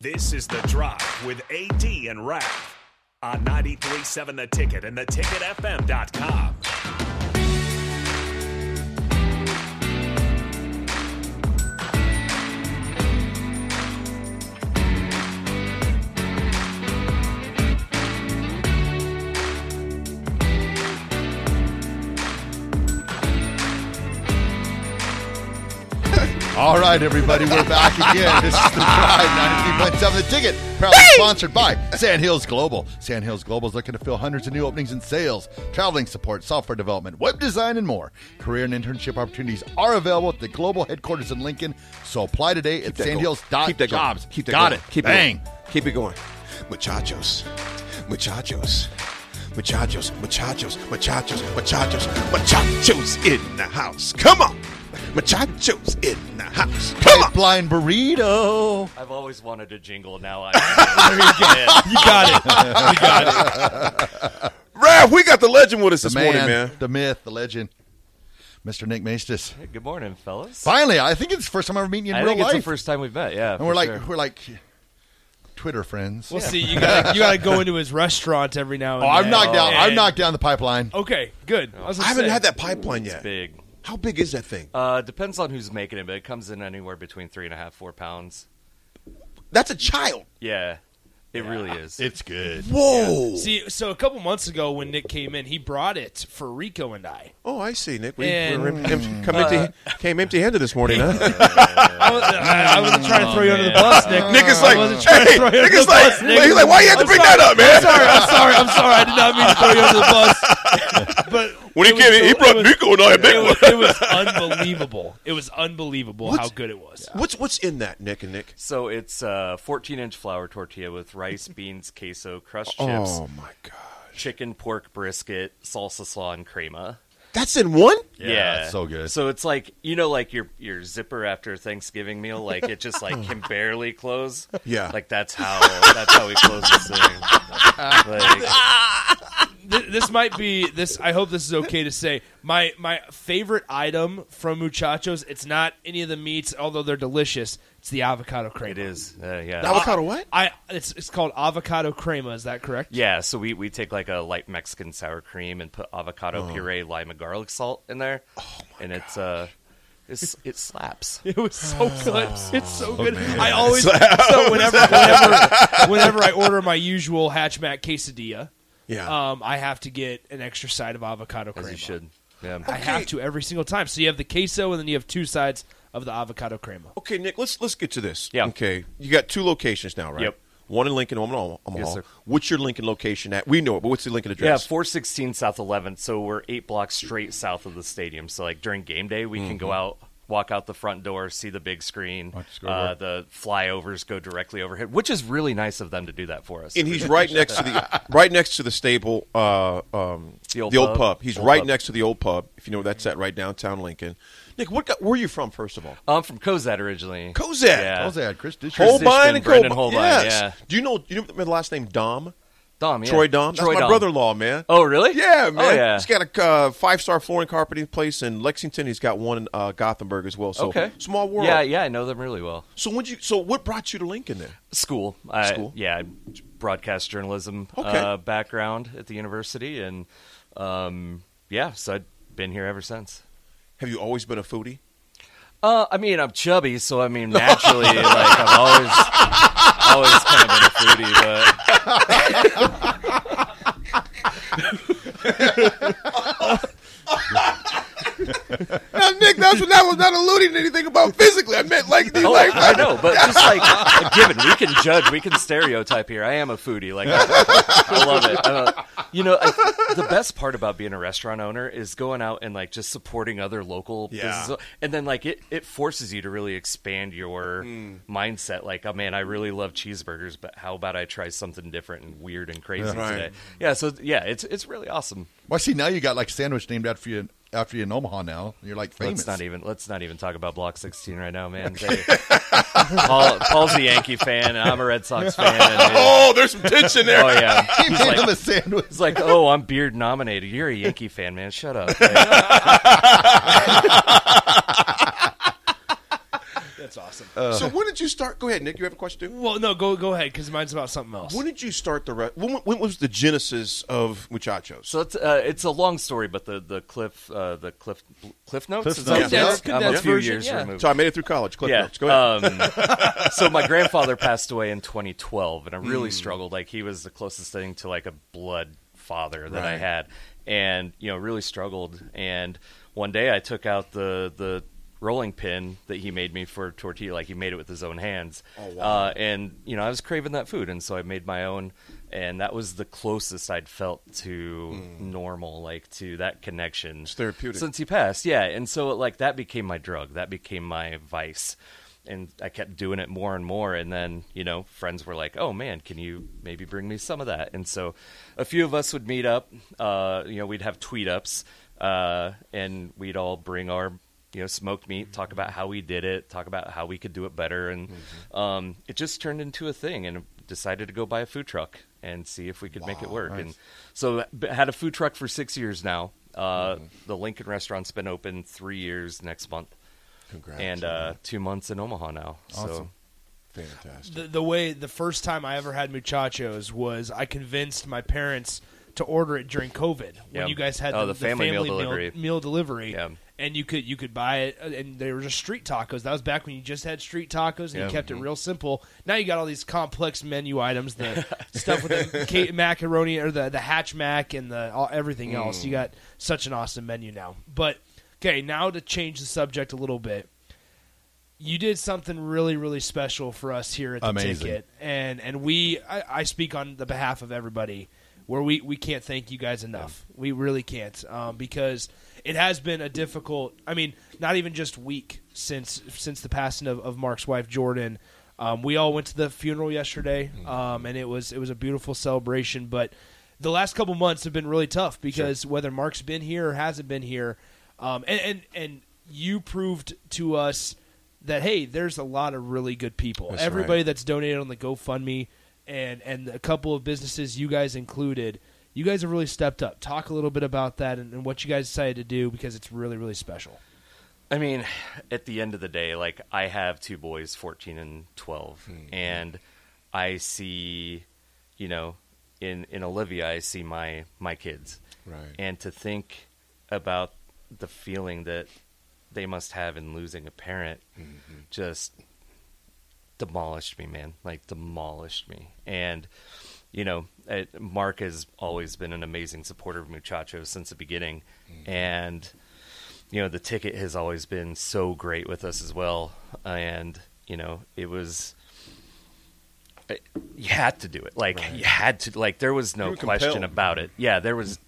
This is The Drive with AD and Raf on 93.7 The Ticket and theticketfm.com. right, everybody, we're back again. This is the Drive 93.7 The Ticket, proudly sponsored by Sandhills Global. Sandhills Global is looking to fill hundreds of new openings in sales, traveling support, software development, web design, and more. Career and internship opportunities are available at the global headquarters in Lincoln. So apply today at sandhills.jobs. Keep that going. Keep that Got going. it. Keep it going. Keep it going. Muchachos. Muchachos. Muchachos. Muchachos. Muchachos. Muchachos. Muchachos in the house. Come on. Muchachos in the house. Come on. Pipeline burrito. I've always wanted a jingle. Now I. You got it. You got it. Raph, we got the legend with us The this man, morning, man. the myth, the legend, Mr. Nick Maestas. Hey, good morning, fellas. Finally, I think it's the first time I've ever meeting you in I real think it's life. the first time we've met. Yeah, and we're like sure. we're like Twitter friends. We'll see. You got you got to go into his restaurant every now and Oh, then. I've knocked down. I've knocked down the pipeline. Okay, good. Oh. I, I haven't say. had that pipeline yet. big. How big is that thing? Uh, depends on who's making it, but it comes in anywhere between three and a half, four pounds. That's a child. Yeah, it really is. It's good. Whoa. See, so a couple months ago when Nick came in, he brought it for Rico and I. Oh, I see, Nick. We, And- we're em- em- come empty, came empty-handed this morning, huh? I, was, I, I wasn't trying to throw you under the bus, Nick. Nick is I like, wasn't trying to hey, throw you Nick under is the like, bus, Nick. he's like, why you have to I'm bring sorry, that up, man? I'm sorry. I'm sorry. I'm sorry. I did not mean to throw you under the bus. But When he it was came in, he so- brought it was- Nico and I a big it one. was, it was unbelievable. It was unbelievable how good it was. What's what's in that, Nick and Nick? so it's a 14 inch flour tortilla with rice, beans, queso, crushed oh chips, Oh my god, chicken, pork brisket, salsa slaw, and crema. that's in one. Yeah, it's so good. So it's like you know, like your your zipper after Thanksgiving meal, like it just like can barely close. Yeah. like that's how that's how we close this thing. Like, Th- this might be this. I hope this is okay to say. My my favorite item from Muchachos. It's not any of the meats, although they're delicious. It's the avocado crema. it is, uh, yeah. Avocado what? I it's it's called avocado crema. Is that correct? Yeah, so we, we take like a light Mexican sour cream and put avocado puree, lime, and garlic salt in there. Oh my and it's uh, it's it slaps. It was so good. It's so good. I always so whenever whenever whenever I order my usual hatchback quesadilla, Yeah. um, I have to get an extra side of avocado crema. As you should. Yeah. I have to every single time. So you have the queso, and then you have two sides of the avocado crema. okay, Nick. Let's let's get to this. Yeah. Okay, you got two locations now, right? Yep. One in Lincoln, one in Omaha. Yes, sir. What's your Lincoln location at? We know it, but what's the Lincoln address? Yeah, 416 South 11th. So we're eight blocks straight south of the stadium. So like during game day, we can go out, walk out the front door, see the big screen. Watch us go Uh, the flyovers go directly overhead, which is really nice of them to do that for us. and he's right next to the right next to the stable, uh, um, The old pub. He's Old right pub. next to the old pub. If you know where that's at, right downtown Lincoln. Nick, what got, where are you from? First of all, I'm from Cozad originally. Cozad. Yeah. How's that, Chris? Did Chris you- Holbein and Brendan Holbein. Holbein, Yes. yeah. Do you know? You know the last name Dom? Dom, yeah. Troy Dom. That's Troy my Dom. brother-in-law, man. Oh, really? Yeah, man. Oh, yeah. He's got a uh, five-star flooring carpeting place in Lexington. He's got one in uh, Gothenburg as well. So Okay. small world. Yeah, yeah, I know them really well. So when you so what brought you to Lincoln then? School. I, School? Yeah, broadcast journalism Okay. uh, background at the university, and um, yeah, so I've been here ever since. Have you always been a foodie? Uh, I mean, I'm chubby, so I mean, naturally, like I've always, always kind of been a foodie. But Now, Nick, that's what that was not alluding to anything about physically. I meant. Like, Oh, like I know, but just like a given, we can judge, we can stereotype here. I am a foodie, like I, I love it. Uh, you know, I, the best part about being a restaurant owner is going out and like just supporting other local Yeah. businesses, and then like it, it forces you to really expand your mindset. Like, oh man, I really love cheeseburgers, but how about I try something different and weird and crazy Right. today? Yeah, so yeah, it's it's really awesome. Well, see, now you got like a sandwich named after you after you in Omaha. Now you're like famous. Let's not even let's not even talk about Block 16 right now, man. They- Paul, Paul's a Yankee fan, and I'm a Red Sox fan. And oh, there's some tension there. oh yeah, You he's like, him a sandwich. he's like, oh, I'm beard nominated. You're a Yankee fan, man. Shut up. Like, That's awesome. so when did you start? Go ahead, Nick. You have a question too. well, no, go go ahead because mine's about something else. When did you start the? Re- when, when was the genesis of Muchachos? so it's uh, it's a long story, but the the cliff uh, the cliff cliff notes. Cliff is Notes, that- yeah. I'm a that's few version, years yeah. removed. so I made it through college. Cliff yeah. notes. Go ahead. Um, so my grandfather passed away in 2012, and I Hmm. really struggled. Like he was the closest thing to like a blood father that I Right. had, and you know really struggled. And one day I took out the the rolling pin that he made me for tortilla. Like he made it with his own hands. Oh, wow. Uh, and you know I was craving that food, and so I made my own. And that was the closest I'd felt to normal, like to that connection. It's therapeutic. Since he passed, yeah. And so like that became my drug. That became my vice. And I kept doing it more and more. And then, you know, friends were like, oh man, can you maybe bring me some of that? And so a few of us would meet up. Uh, you know, we'd have tweet ups. Uh, and we'd all bring our, you know, smoked meat, talk about how we did it, talk about how we could do it better. And um, it just turned into a thing. And decided to go buy a food truck and see if we could make it work. And so had a food truck for six years now. Uh, The Lincoln restaurant's been open three years next month, Congrats. and uh, two months in Omaha now. So fantastic. the, the way the first time I ever had muchachos was I convinced my parents to order it during COVID when Yeah. you guys had Oh, the, the family meal meal, delivery. meal delivery. Yeah. And you could you could buy it, uh, and they were just street tacos. That was back when you just had street tacos, and Yeah. you kept it real simple. Now you got all these complex menu items, the stuff with the macaroni or the the hatch mac and the all, everything else. You got such an awesome menu now. But okay, now to change the subject a little bit, you did something really really special for us here at the Amazing. ticket and and we I, I speak on the behalf of everybody where we we can't thank you guys enough we really can't um, because it has been a difficult i mean not even just week since since the passing of, of mark's wife jordan um, we all went to the funeral yesterday um, and it was it was a beautiful celebration but the last couple months have been really tough because whether mark's been here or hasn't been here um, and, and and you proved to us that hey, there's a lot of really good people. That's Everybody right. that's donated on the GoFundMe, and and a couple of businesses, you guys included, you guys have really stepped up. Talk a little bit about that and, and what you guys decided to do because it's really really special. I mean, at the end of the day, like I have two boys, fourteen and 12 hmm, and I see, you know, in in Olivia, I see my my kids, Right. and to think about the feeling that they must have in losing a parent, mm-hmm. just demolished me, man. Like demolished me, and you know, it, Mark has always been an amazing supporter of Muchachos since the beginning, mm-hmm. and you know the ticket has always been so great with us as well. And you know it was it- you had to do it. Like you had to like there was no question compelled. about it. Yeah there was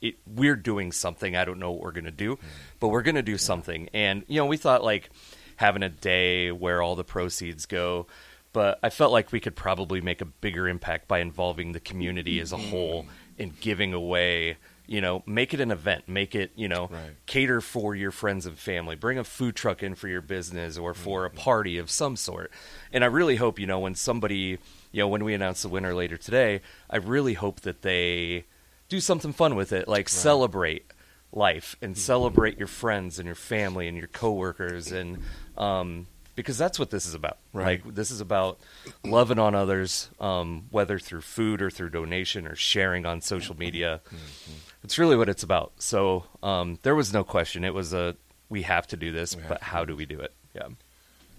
it, we're doing something. I don't know what we're going to do mm. but we're going to do something. And you know we thought like having a day where all the proceeds go but i felt like we could probably make a bigger impact by involving the community as a mm-hmm. whole in giving away you know make it an event make it you know Right. cater for your friends and family. Bring a food truck in for your business or for a mm-hmm. party of some sort. And i really hope you know when somebody you know when we announce the winner later today i really hope that they do something fun with it like celebrate life and mm-hmm. celebrate your friends and your family and your coworkers and um because that's what this is about Right. like this is about loving on others um, whether through food or through donation or sharing on social media it's really what it's about. So um, there was no question. It was a we have to do this, We but to how do we do it? Yeah.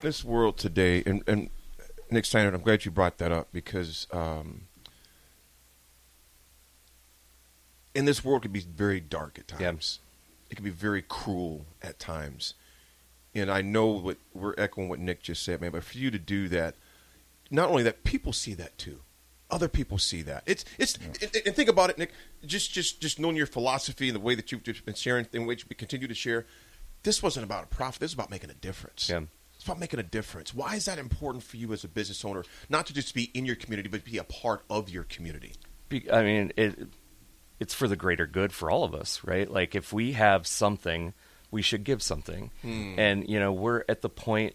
This world today, and, and Nick Steiner, I'm glad you brought that up because um, in this world can be very dark at Yeah. times. It can be very cruel at times. And I know what we're echoing what Nick just said, man. But for you to do that, not only that, people see that too. Other people see that. It's it's and, and think about it, Nick. Just just just knowing your philosophy and the way that you've just been sharing, in which we continue to share. This wasn't about a profit. This is about making a difference. Yeah. It's about making a difference. Why is that important for you as a business owner? Not to just be in your community, but be a part of your community. Be- I mean, it it's for the greater good for all of us, right? Like if we have something, we should give something. Hmm. And you know, we're at the point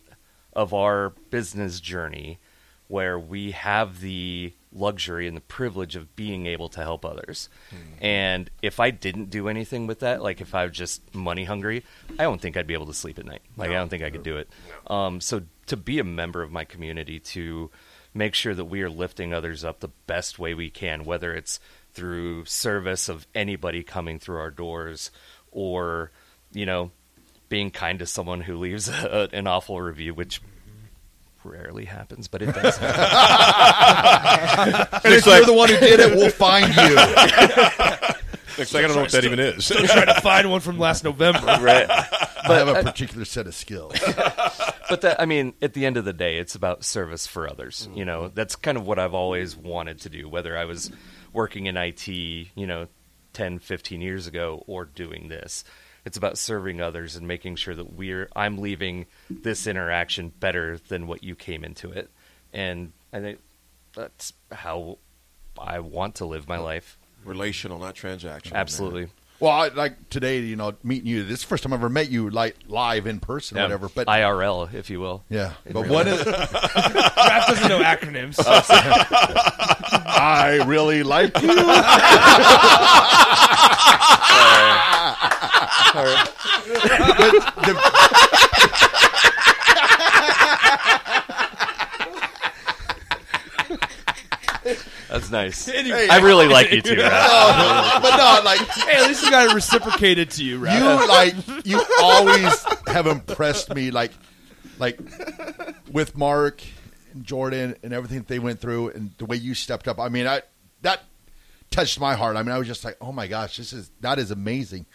of our business journey where we have the luxury and the privilege of being able to help others. And if I didn't do anything with that, like if I was just money hungry, I don't think I'd be able to sleep at night. Like I don't think I could do it. Um, so to be a member of my community, to make sure that we are lifting others up the best way we can, whether it's through service of anybody coming through our doors or, you know, being kind to someone who leaves a, an awful review, which rarely happens, but it does. And if you're the one who did it, we'll find you. Nick's like, I don't know what that even is. Still trying to find one from last November. right. I have a particular set of skills. but that, I mean, at the end of the day, it's about service for others. You know, mm-hmm. that's kind of what I've always wanted to do, whether I was working in IT, you know, 10, 15 years ago or doing this. It's about serving others and making sure that we're I'm leaving this interaction better than what you came into it. And I think that's how I want to live my life. Relational, not transactional. Absolutely. Well, I, like today, you know, meeting you. This is the first time I ever met you, like live in person, or whatever. But IRL, if you will. yeah, It but really- one is Raph doesn't know acronyms. I really like you. But the- uh, That's nice. Anyway. I really like you too, Raph. Oh, but no, like hey, at least you got it reciprocated to you, right? you like you always have impressed me like like with Mark and Jordan and everything that they went through and the way you stepped up. I mean, I that touched my heart. I mean, I was just like, "Oh my gosh, this is that is amazing."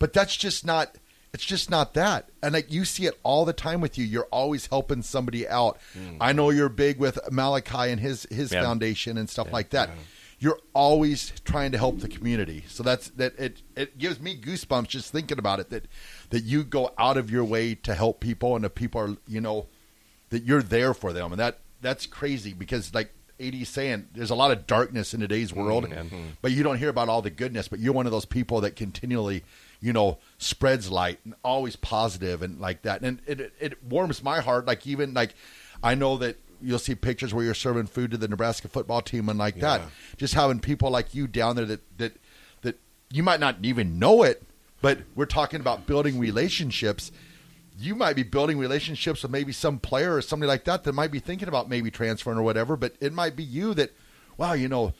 But that's just not it's just not that. And like you see it all the time with you. You're always helping somebody out. Mm. I know you're big with Malachi and his his Yeah. foundation and stuff like that. You're always trying to help the community. So that's that it it gives me goosebumps just thinking about it that that you go out of your way to help people and the people are, you know, that you're there for them. And that that's crazy because like AD's saying there's a lot of darkness in today's world, mm-hmm. but you don't hear about all the goodness, but you're one of those people that continually you know, spreads light and always positive and like that. And it, it, warms my heart. Like even like, I know that you'll see pictures where you're serving food to the Nebraska football team and like that. Just having people like you down there that, that, that you might not even know it, but we're talking about building relationships. You might be building relationships with maybe some player or somebody like that that might be thinking about maybe transferring or whatever, but it might be you that, wow, you know,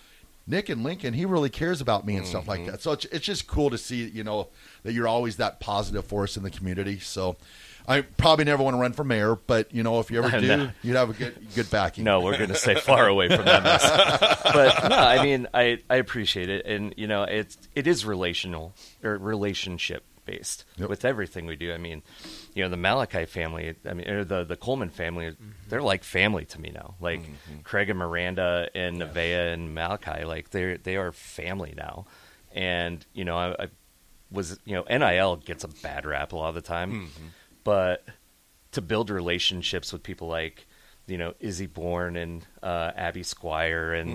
Nick and Lincoln, he really cares about me and stuff like mm-hmm. that. So it's, it's just cool to see, you know, that you're always that positive force in the community. So I probably never want to run for mayor, but you know, if you ever do, No. you'd have a good good backing. No, we're going to stay far away from that mess. But no, I mean, I, I appreciate it, and you know, it's it is relational or relationship based Yep. with everything we do. I mean, you know, the Malachi family, I mean, or the the Coleman family, they're like family to me now. Like Craig and Miranda and Nevaeh and Malachi, like they are they are family now. And you know, I, I was you know, NIL gets a bad rap a lot of the time, but to build relationships with people like you know Izzy Bourne and uh, Abby Squire and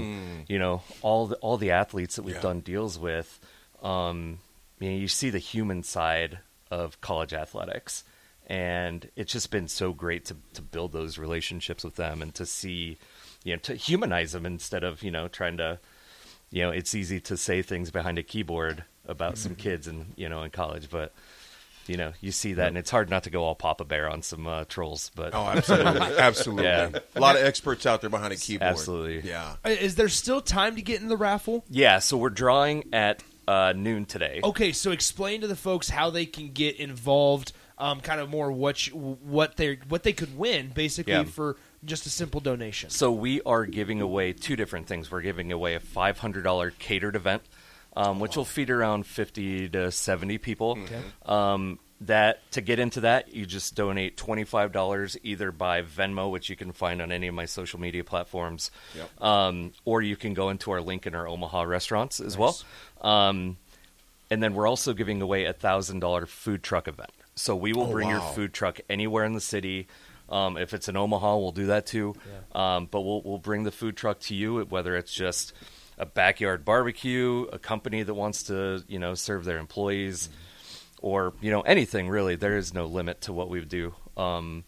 you know all the all the athletes that we've Yeah. done deals with. Um, you know, you see the human side of college athletics, and it's just been so great to to build those relationships with them and to see, you know, to humanize them instead of you know trying to, you know, it's easy to say things behind a keyboard about some kids and you know in college, but you know you see that and it's hard not to go all Papa Bear on some uh, trolls, but Oh, absolutely, absolutely. Yeah. A lot of experts out there behind a keyboard. Absolutely. Yeah. Uh, Is there still time to get in the raffle? yeah, so we're drawing at uh, noon today. Okay, so explain to the folks how they can get involved. Um, kind of more what you, what they what they could win basically Yeah. for just a simple donation. So we are giving away two different things. We're giving away a five hundred dollar catered event, um, which will feed around fifty to seventy people. Um, that to get into that, you just donate twenty five dollars either by Venmo, which you can find on any of my social media platforms, Yep. um, or you can go into our link in our Omaha restaurants as well. Um, and then we're also giving away a thousand dollar food truck event. So we will Oh, bring your food truck anywhere in the city. Um, if it's in Omaha, we'll do that too. Um, but we'll we'll bring the food truck to you, whether it's just a backyard barbecue, a company that wants to you know serve their employees, or you know anything really. There is no limit to what we would do. Um,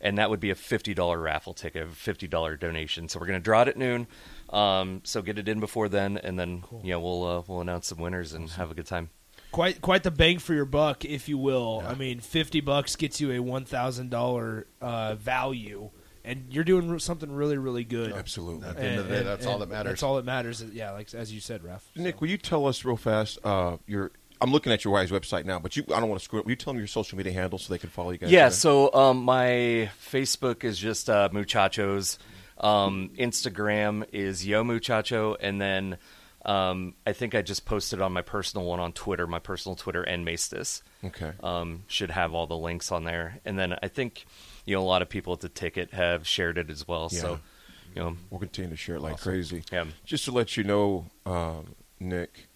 and that would be a fifty dollar raffle ticket, a fifty dollar donation. So we're going to draw it at noon. Um, so get it in before then, and then you know we'll uh, we'll announce some winners and have a good time. Quite quite the bang for your buck, if you will. I mean, fifty bucks gets you a one thousand dollar uh, value, and you're doing something really really good. Absolutely. At the end of the day, that's all that matters. That's all that matters. Yeah, like as you said, Raf. Nick, will you tell us real fast? Uh, your I'm looking at your guys' website now, but you I don't want to screw it. Will you tell them your social media handle so they can follow you guys? Yeah, there? so um, my Facebook is just uh, Muchachos. Um, Instagram is Yo Muchacho, and then um, I think I just posted on my personal one on Twitter, my personal Twitter, and Maestas. Okay. Um, should have all the links on there, and then I think you know a lot of people at the ticket have shared it as well. Yeah. So you know, We'll continue to share it like crazy. Yeah. Just to let you know, um, Nick,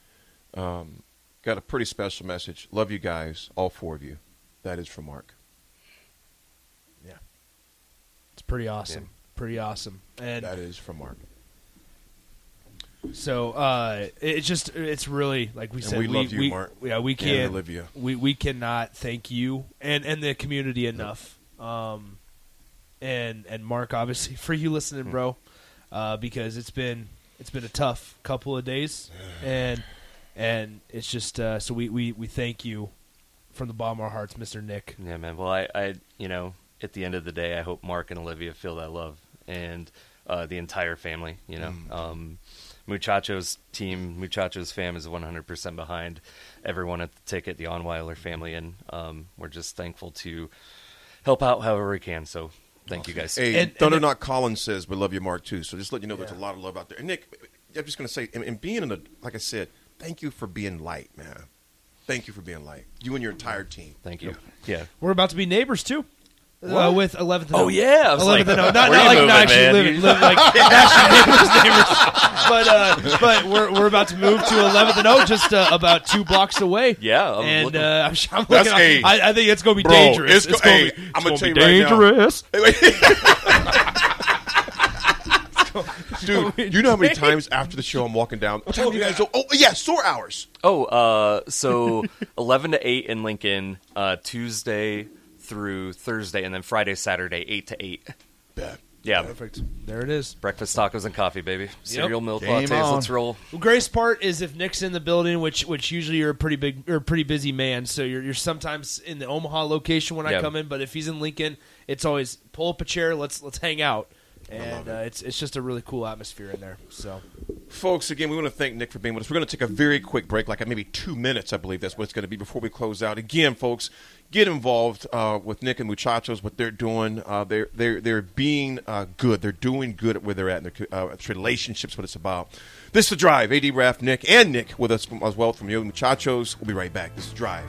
um, got a pretty special message. Love you guys, all four of you. That is from Mark. Yeah. It's pretty awesome. Pretty awesome. And That is from Mark. So uh, it's just it's really like we And said we love you, Mark. Yeah, we can't. Olivia. We we cannot thank you and and the community enough. Um, and and Mark, obviously for you listening, bro, uh, because it's been it's been a tough couple of days, and and it's just uh, so we, we we thank you from the bottom of our hearts, Mister Nick. Yeah, man. Well, I, I, you know, at the end of the day, I hope Mark and Olivia feel that love and uh, the entire family. You know, um, Muchachos team, Muchachos fam is 100% behind everyone at the ticket, the Onweiler family, and um, we're just thankful to help out however we can. So, thank you guys. Hey, And- Thunder and- Knock Collins says we love you, Mark, too. So just let you know there's a lot of love out there. And Nick, I'm just going to say, and, and being in the, like I said, thank you for being light, man. Thank you for being light. You and your entire team. Thank you. Yeah. We're about to be neighbors too. Uh, with 11th. Oh, yeah. I was 11th. like, and oh, not, where not you like moving, not actually man? living, You- live like actually neighbors, neighbors. But uh, but we're we're about to move to 11th and O, just uh, about two blocks away. Yeah, I'm and looking- uh, I'm, I'm That's looking. a- I, I think it's going to be Bro, dangerous. it's go- gonna hey, be, I'm gonna it's tell gonna you be right now. dangerous. Hey, wait. Dude, you know how many times after the show I'm walking down? What time do you guys go? Oh, yeah, store hours. Oh, uh, so 11 to 8 in Lincoln, uh, Tuesday through Thursday, and then Friday, Saturday, 8 to 8. Bet. Yeah. Perfect. There it is. Breakfast tacos and coffee, baby. Cereal milk Game lattes. on. Let's roll. Well, greatest part is if Nick's in the building, which which usually you're a pretty big or a pretty busy man, so you're you're sometimes in the Omaha location when I Yeah. come in. But if he's in Lincoln, it's always pull up a chair, let's let's hang out, and uh, it's it's just a really cool atmosphere in there. So Folks, again, we want to thank Nick for being with us. We're going to take a very quick break, like maybe two minutes, I believe that's what it's going to be before we close out. Again, folks, get involved uh, with Nick and Muchachos, what they're doing. Uh, they're, they're, they're being uh, good. They're doing good at where they're at. And their, uh, relationships, what it's about. This is The Drive. AD Raf, Nick, and Nick with us from, as well from Yo Muchachos. We'll be right back. This is Drive.